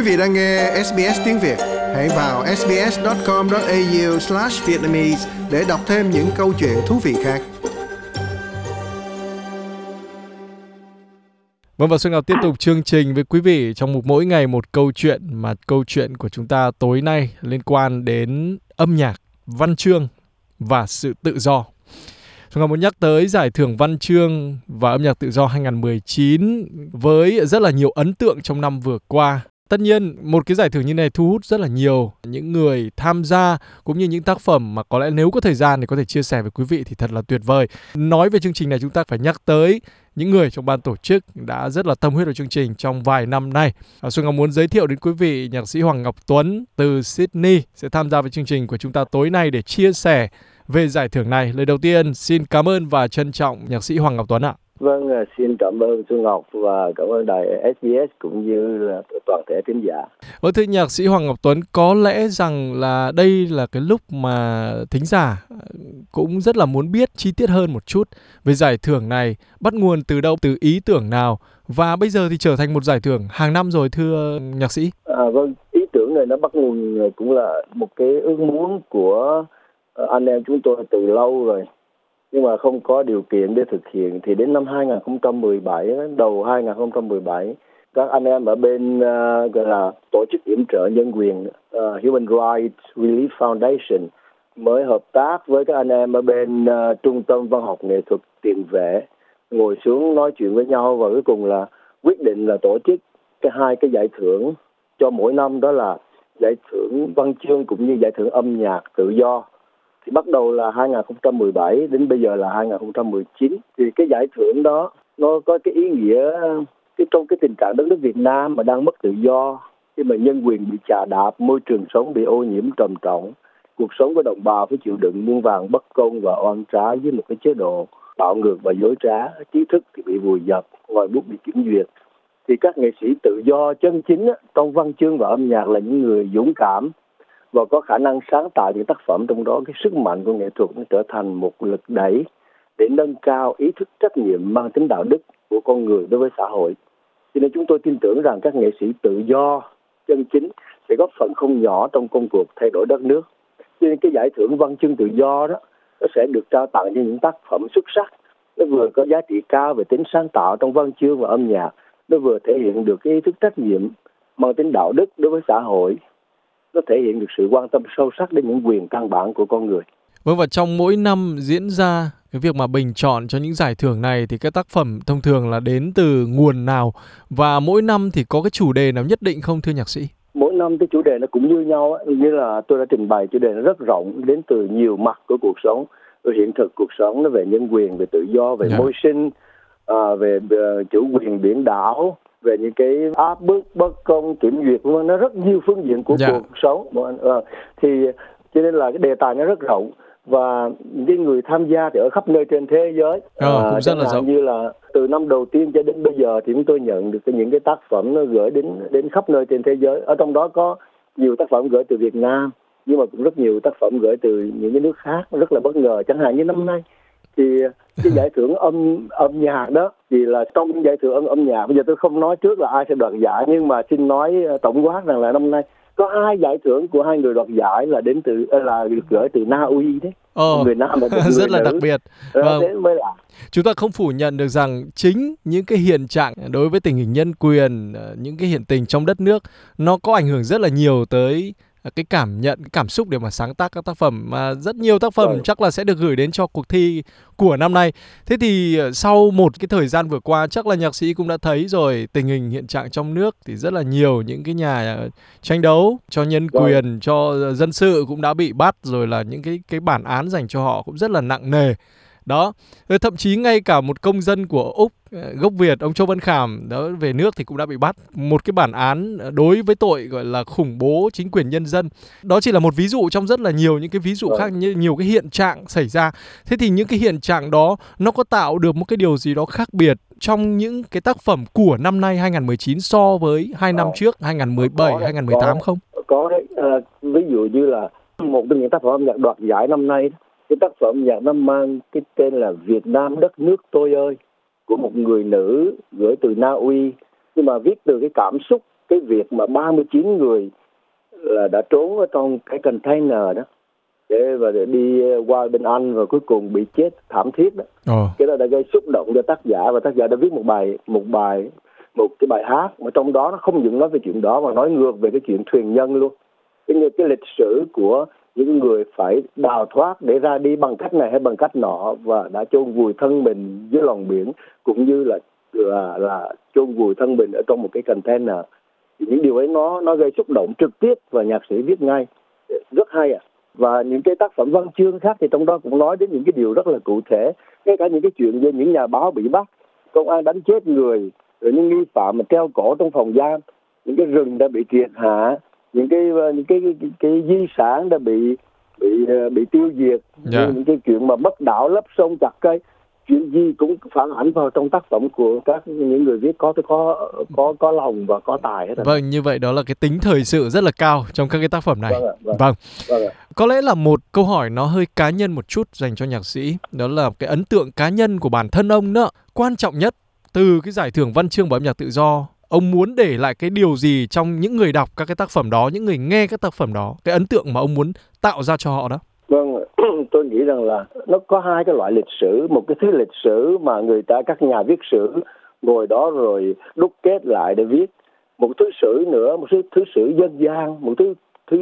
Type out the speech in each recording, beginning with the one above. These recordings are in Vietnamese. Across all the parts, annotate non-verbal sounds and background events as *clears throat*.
Quý vị đang nghe SBS tiếng Việt, hãy vào sbs.com.au/vietnamese để đọc thêm những câu chuyện thú vị khác. Vâng và Xuân Ngọc tiếp tục chương trình với quý vị trong mục mỗi ngày một câu chuyện mà câu chuyện của chúng ta tối nay liên quan đến âm nhạc, văn chương và sự tự do. Chúng ta muốn nhắc tới giải thưởng văn chương và âm nhạc tự do 2019 với rất là nhiều ấn tượng trong năm vừa qua. Tất nhiên, một cái giải thưởng như này thu hút rất là nhiều những người tham gia cũng như những tác phẩm mà có lẽ nếu có thời gian thì có thể chia sẻ với quý vị thì thật là tuyệt vời. Nói về chương trình này chúng ta phải nhắc tới những người trong ban tổ chức đã rất là tâm huyết vào chương trình trong vài năm nay. À, Xuân Ngọc muốn giới thiệu đến quý vị nhạc sĩ Hoàng Ngọc Tuấn từ Sydney sẽ tham gia với chương trình của chúng ta tối nay để chia sẻ về giải thưởng này. Lời đầu tiên, xin cảm ơn và trân trọng nhạc sĩ Hoàng Ngọc Tuấn ạ. Vâng, à, xin cảm ơn Xuân Ngọc và cảm ơn đài SBS cũng như là toàn thể khán giả. Vâng thưa nhạc sĩ Hoàng Ngọc Tuấn, có lẽ rằng là đây là cái lúc mà thính giả à, cũng rất là muốn biết chi tiết hơn một chút về giải thưởng này, bắt nguồn từ đâu, từ ý tưởng nào và bây giờ thì trở thành một giải thưởng hàng năm rồi thưa nhạc sĩ. À, vâng, ý tưởng này nó bắt nguồn cũng là một cái ước muốn của Ờ, anh em chúng tôi từ lâu rồi nhưng mà không có điều kiện để thực hiện. Thì đến năm 2017 đầu 2017 các anh em ở bên uh, gọi là tổ chức yểm trợ nhân quyền uh, Human Rights Relief Foundation mới hợp tác với các anh em ở bên uh, trung tâm văn học nghệ thuật tiền vệ ngồi xuống nói chuyện với nhau và cuối cùng là quyết định là tổ chức cái hai cái giải thưởng cho mỗi năm đó là giải thưởng văn chương cũng như giải thưởng âm nhạc tự do bắt đầu là 2017 đến bây giờ là 2019 thì cái giải thưởng đó, nó có cái ý nghĩa, cái trong cái tình trạng đất nước Việt Nam mà đang mất tự do, khi mà nhân quyền bị chà đạp, môi trường sống bị ô nhiễm trầm trọng, cuộc sống của đồng bào phải chịu đựng muôn vàng bất công và oan trái với một cái chế độ bạo ngược và dối trá. Trí thức thì bị vùi dập, ngòi bút bị kiểm duyệt. Thì các nghệ sĩ tự do, chân chính trong văn chương và âm nhạc là những người dũng cảm và có khả năng sáng tạo những tác phẩm trong đó, cái sức mạnh của nghệ thuật nó trở thành một lực đẩy để nâng cao ý thức trách nhiệm mang tính đạo đức của con người đối với xã hội. Cho nên chúng tôi tin tưởng rằng các nghệ sĩ tự do, chân chính sẽ góp phần không nhỏ trong công cuộc thay đổi đất nước. Cho nên cái giải thưởng văn chương tự do đó, nó sẽ được trao tặng cho những tác phẩm xuất sắc. Nó vừa có giá trị cao về tính sáng tạo trong văn chương và âm nhạc. Nó vừa thể hiện được cái ý thức trách nhiệm mang tính đạo đức đối với xã hội nó thể hiện được sự quan tâm sâu sắc đến những quyền căn bản của con người. Vâng và trong mỗi năm diễn ra cái việc mà bình chọn cho những giải thưởng này thì các tác phẩm thông thường là đến từ nguồn nào và mỗi năm thì có cái chủ đề nào nhất định không thưa nhạc sĩ? Mỗi năm cái chủ đề nó cũng như nhau như là tôi đã trình bày chủ đề nó rất rộng đến từ nhiều mặt của cuộc sống, về hiện thực cuộc sống nó về nhân quyền, về tự do, về yeah. Dạ. môi sinh, à, về, về chủ quyền biển đảo, về những cái áp bức bất công kiểm duyệt vân nó rất nhiều phương diện của dạ. cuộc sống. À, thì cho nên là cái đề tài nó rất rộng. Và những người tham gia thì ở khắp nơi trên thế giới. Ờ, à, cũng rất là rộng. như là từ năm đầu tiên cho đến bây giờ thì chúng tôi nhận được những cái tác phẩm nó gửi đến đến khắp nơi trên thế giới. Ở trong đó có nhiều tác phẩm gửi từ Việt Nam nhưng mà cũng rất nhiều tác phẩm gửi từ những cái nước khác. Rất là bất ngờ. Chẳng hạn như năm nay thì cái giải thưởng âm âm nhạc đó thì là trong giải thưởng âm nhạc bây giờ tôi không nói trước là ai sẽ đoạt giải nhưng mà xin nói ờ, tổng quát rằng là năm nay có hai giải thưởng của hai người đoạt giải là đến từ ờ, là được gửi từ Na Uy đấy Ồ, người nam và *laughs* người rất là nữ. đặc biệt. Vâng. mới là. Chúng ta không phủ nhận được rằng chính những cái hiện trạng đối với tình hình nhân quyền, ờ, những cái hiện tình trong đất nước nó có ảnh hưởng rất là nhiều tới cái cảm nhận cái cảm xúc để mà sáng tác các tác phẩm mà rất nhiều tác phẩm ừ. chắc là sẽ được gửi đến cho cuộc thi của năm nay. Thế thì ờ, sau một cái thời gian vừa qua chắc là nhạc sĩ cũng đã thấy rồi tình hình hiện trạng trong nước thì rất là nhiều những cái nhà ờ, tranh đấu cho nhân quyền cho dân sự cũng đã bị bắt rồi là những cái cái bản án dành cho họ cũng rất là nặng nề đó thậm chí ngay cả một công dân của úc ờ, gốc việt ông châu văn khảm đó về nước thì cũng đã bị bắt. Một cái bản án đối với tội gọi là khủng bố chính quyền nhân dân. Đó chỉ là một ví dụ trong rất là nhiều những cái ví dụ vâng. khác như nhiều cái hiện trạng xảy ra. Thế thì những cái hiện trạng đó nó có tạo được một cái điều gì đó khác biệt trong những cái tác phẩm của năm nay 2019 so với hai năm trước 2017 có, 2018 có, không? Có đấy. À, ví dụ như là một trong những tác phẩm âm nhạc đoạt giải năm nay cái tác phẩm nhạc nó mang cái tên là Việt Nam đất nước tôi ơi của một người nữ gửi từ Na Uy nhưng mà viết từ cái cảm xúc cái việc mà 39 người là đã trốn ở trong cái container đó để và để đi qua bên Anh và cuối cùng bị chết thảm thiết đó. Ồ. Cái đó đã gây xúc động cho tác giả và tác giả đã viết một bài một bài một cái bài hát mà trong đó nó không những nói về chuyện đó mà nói ngược về cái chuyện thuyền nhân luôn. Cái như cái lịch sử của những người phải đào thoát để ra đi bằng cách này hay bằng cách nọ và đã chôn vùi thân mình dưới lòng biển, cũng như là là là chôn vùi thân mình ở trong một cái container. Thì những điều ấy nó nó gây xúc động trực tiếp và nhạc sĩ viết ngay. Rất hay à và những cái tác phẩm văn chương khác thì trong đó cũng nói đến những cái điều rất là cụ thể, ngay cả những cái chuyện về những nhà báo bị bắt, công an đánh chết người, rồi những nghi phạm mà treo cổ trong phòng giam, những cái rừng đã bị triệt hạ những cái những cái cái, cái, cái di sản đã bị bị bị tiêu diệt yeah. những cái chuyện mà mất đảo lấp sông chặt cây chuyện gì cũng phản ánh vào trong tác phẩm của các những người viết có có có có lòng và có tài hết. Vâng, như vậy đó là cái tính thời sự rất là cao trong các cái tác phẩm này. Vâng, ạ, vâng. vâng. vâng ạ. Có lẽ là một câu hỏi nó hơi cá nhân một chút dành cho nhạc sĩ, đó là cái ấn tượng cá nhân của bản thân ông nữa. Quan trọng nhất từ cái giải thưởng văn chương và âm nhạc tự do ông muốn để lại cái điều gì trong những người đọc các cái tác phẩm đó, những người nghe các tác phẩm đó? Cái ấn tượng mà ông muốn tạo ra cho họ đó. Vâng *clears throat* tôi nghĩ rằng là nó có hai cái loại lịch sử. Một cái thứ lịch sử mà người ta, các nhà viết sử ngồi đó rồi đúc kết lại để viết. Một thứ sử nữa, một thứ thứ sử dân gian, một thứ thứ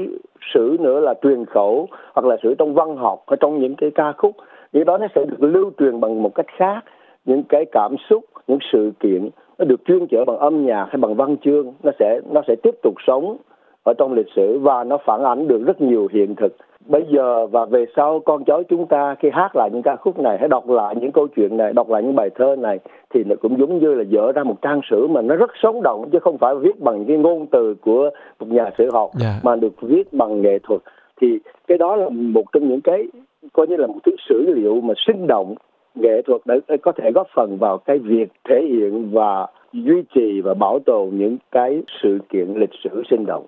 sử nữa là truyền khẩu hoặc là sử trong văn học ở trong những cái ca khúc. Những đó nó sẽ được lưu truyền bằng một cách khác. Những cái cảm xúc, những sự kiện nó được chuyên chở bằng âm nhạc hay bằng văn chương. Nó sẽ nó sẽ tiếp tục sống ở trong lịch sử và nó phản ánh được rất nhiều hiện thực. Bây giờ và về sau con cháu chúng ta khi hát lại những ca khúc này hay đọc lại những câu chuyện này đọc lại những bài thơ này thì nó cũng giống như là dở ra một trang sử mà nó rất sống động chứ không phải viết bằng cái ngôn từ của một nhà sử học yeah. mà được viết bằng nghệ thuật. Thì cái đó là một trong những cái coi như là một thứ sử liệu mà sinh động nghệ thuật để có thể góp phần vào cái việc thể hiện và duy trì và bảo tồn những cái sự kiện lịch sử sinh động.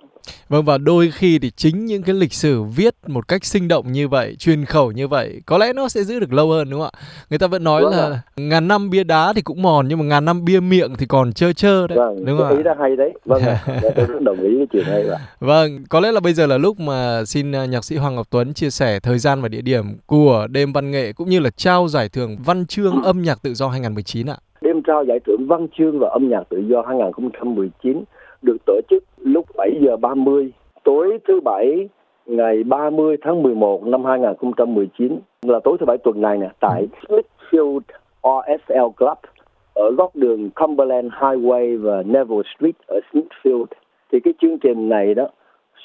Vâng và đôi khi thì chính những cái lịch sử viết một cách sinh động như vậy, truyền khẩu như vậy, có lẽ nó sẽ giữ được lâu hơn đúng không ạ? Người ta vẫn nói vâng là à. ngàn năm bia đá thì cũng mòn nhưng mà ngàn năm bia miệng thì còn trơ trơ đấy, vâng, đúng không ạ? Ý đó hay đấy. Vâng, *laughs* tôi rất đồng ý với chuyện này ạ. Vâng, có lẽ là bây giờ là lúc mà xin à, nhạc sĩ Hoàng Ngọc Tuấn chia sẻ thời gian và địa điểm của đêm văn nghệ cũng như là trao giải thưởng văn chương *clears throat* âm nhạc tự do 2019 ạ. Trao giải thưởng văn chương và âm nhạc tự do 2019 được tổ chức lúc 7 giờ 30 tối thứ bảy ngày 30 tháng 11 năm 2019 là tối thứ bảy tuần này nè, tại Smithfield RSL Club ở góc đường Cumberland Highway và Neville Street ở Smithfield thì cái chương trình này đó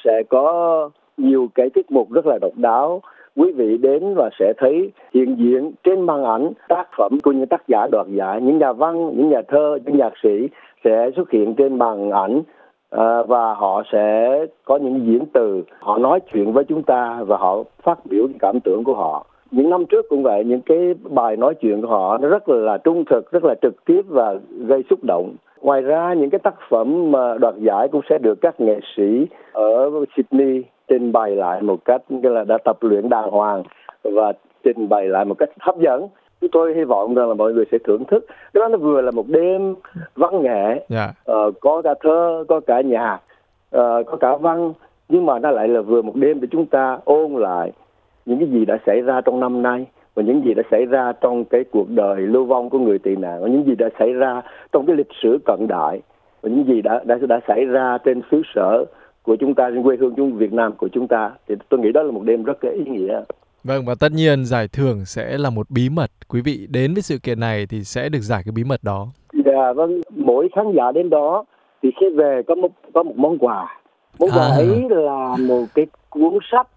sẽ có nhiều cái tiết mục rất là độc đáo quý vị đến và sẽ thấy hiện diện trên màn ảnh tác phẩm của những tác giả đoạt giải. Những nhà văn, những nhà thơ, những nhạc sĩ sẽ xuất hiện trên màn ảnh ờ, và họ sẽ có những diễn từ. Họ nói chuyện với chúng ta và họ phát biểu những cảm tưởng của họ. Những năm trước cũng vậy, những cái bài nói chuyện của họ nó rất là trung thực, rất là trực tiếp và gây xúc động. Ngoài ra, những cái tác phẩm mà đoạt giải cũng sẽ được các nghệ sĩ ở Sydney trình bày lại một cách là đã tập luyện đàng hoàng và trình bày lại một cách hấp dẫn chúng tôi hy vọng rằng là mọi người sẽ thưởng thức cái đó nó vừa là một đêm văn nghệ yeah. Dạ. uh, có cả thơ có cả nhạc uh, có cả văn nhưng mà nó lại là vừa một đêm để chúng ta ôn lại những cái gì đã xảy ra trong năm nay và những gì đã xảy ra trong cái cuộc đời lưu vong của người tị nạn và những gì đã xảy ra trong cái lịch sử cận đại và những gì đã đã đã xảy ra trên xứ sở của chúng ta trên quê hương chúng Việt Nam của chúng ta thì tôi nghĩ đó là một đêm rất là ý nghĩa. Vâng và tất nhiên giải thưởng sẽ là một bí mật. Quý vị đến với sự kiện này thì sẽ được giải cái bí mật đó. Dạ vâng, mỗi khán giả đến đó thì khi về có một có một món quà. Món quà à. ấy là một cái cuốn sách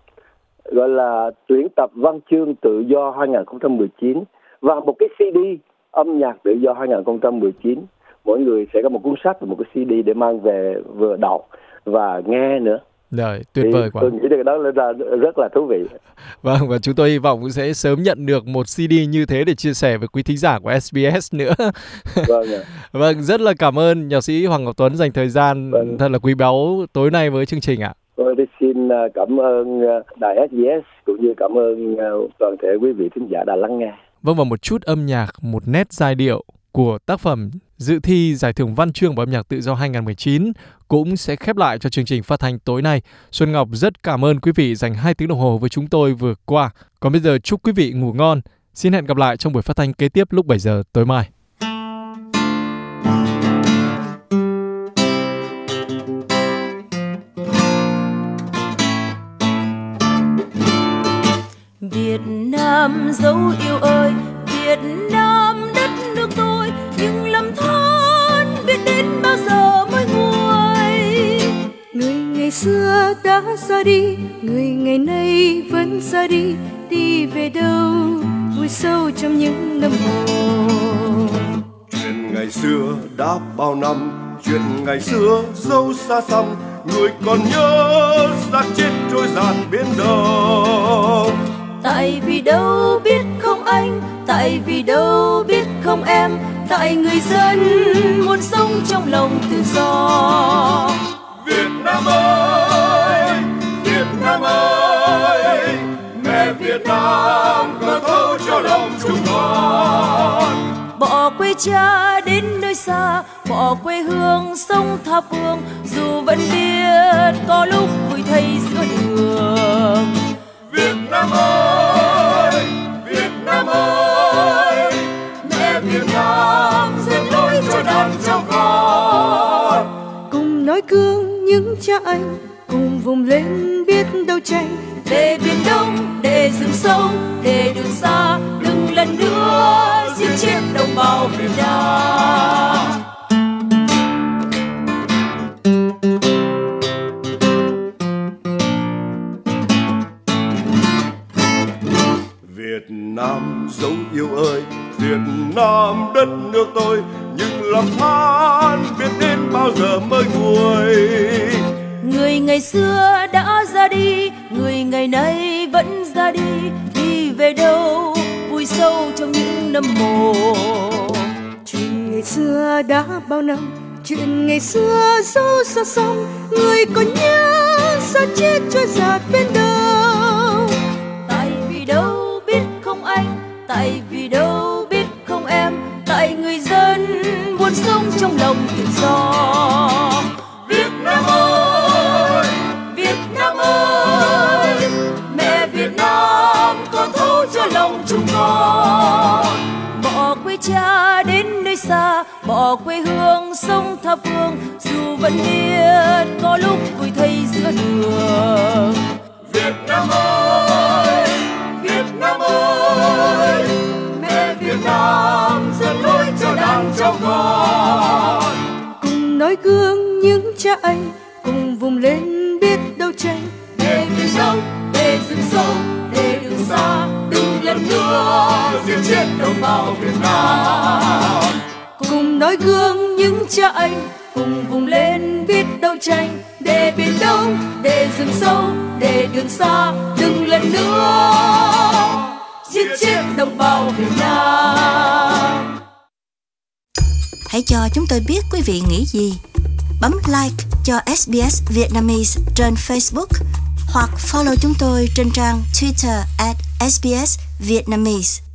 gọi là tuyển tập văn chương tự do 2019 và một cái CD âm nhạc tự do 2019. Mỗi người sẽ có một cuốn sách và một cái CD để mang về vừa đọc và nghe nữa rồi, tuyệt thì vời quá. Tôi nghĩ đó là rất là thú vị. Vâng, và chúng tôi hy vọng cũng sẽ sớm nhận được một CD như thế để chia sẻ với quý thính giả của SBS nữa. Vâng ạ. *laughs* vâng, rất là cảm ơn nhạc sĩ Hoàng Ngọc Tuấn dành thời gian vâng. thật là quý báu tối nay với chương trình ạ. Tôi xin à, cảm ơn à, đài SBS cũng như cảm ơn à, toàn thể quý vị thính giả đã lắng nghe. Vâng và một chút âm nhạc, một nét giai điệu của tác phẩm dự thi Giải thưởng Văn chương và âm nhạc tự do 2019 cũng sẽ khép lại cho chương trình phát thanh tối nay. Xuân Ngọc rất cảm ơn quý vị dành 2 tiếng đồng hồ với chúng tôi vừa qua. Còn bây giờ chúc quý vị ngủ ngon. Xin hẹn gặp lại trong buổi phát thanh kế tiếp lúc 7 giờ tối mai. Việt Nam dấu yêu ơi, Việt Nam đến bao giờ mới nguôi? Người ngày xưa đã ra đi người ngày nay vẫn ra đi. Đi về đâu vui sâu trong những năm hồ chuyện ngày xưa đã bao năm chuyện ngày xưa dâu xa xăm. Người còn nhớ xác chết trôi dạt biển đông tại vì đâu biết không anh tại vì đâu biết không em tại người dân muốn sống trong lòng tự do. Việt Nam ơi Việt Nam ơi mẹ Việt Nam cờ thấu cho lòng chúng con. Bỏ quê cha đến nơi xa bỏ quê hương sông tha phương dù vẫn biết có lúc vui thay giữa đường. Việt Nam ơi Việt Nam ơi Nam dẫn lối cho đàn trong con. Cùng nói gương những cha anh cùng vùng lên biết đấu tranh để biển đông để rừng sâu để đường xa đừng lần nữa giết chết đồng bào việt nam. Việt Nam dấu yêu ơi Việt Nam đất nước tôi nhưng lòng than biết đến bao giờ mới nguôi. Người ngày xưa đã ra đi người ngày nay vẫn ra đi đi về đâu vui sâu trong những năm mồ. Chuyện ngày xưa đã bao năm chuyện ngày xưa dấu xa sông người còn nhớ sao chết trôi giạt bên đâu? Tại vì đâu biết không anh tại vì đâu người dân buôn sống trong lòng tự do. Việt Nam ơi, Việt Nam ơi, mẹ Việt Nam con thấu cho lòng chúng con. Bỏ quê cha đến nơi xa, bỏ quê hương sông tha phương, dù vẫn biết có lúc vui thay giữa đường. Việt Nam ơi cha anh, cùng vùng lên biết đấu tranh, để biển đông, để rừng sâu, để đường xa, đừng lần nữa giết chết đồng bào Việt Nam Hãy cho chúng tôi biết quý vị nghĩ gì. Bấm like cho SBS Vietnamese trên Facebook hoặc follow chúng tôi trên trang Twitter at SBS Vietnamese.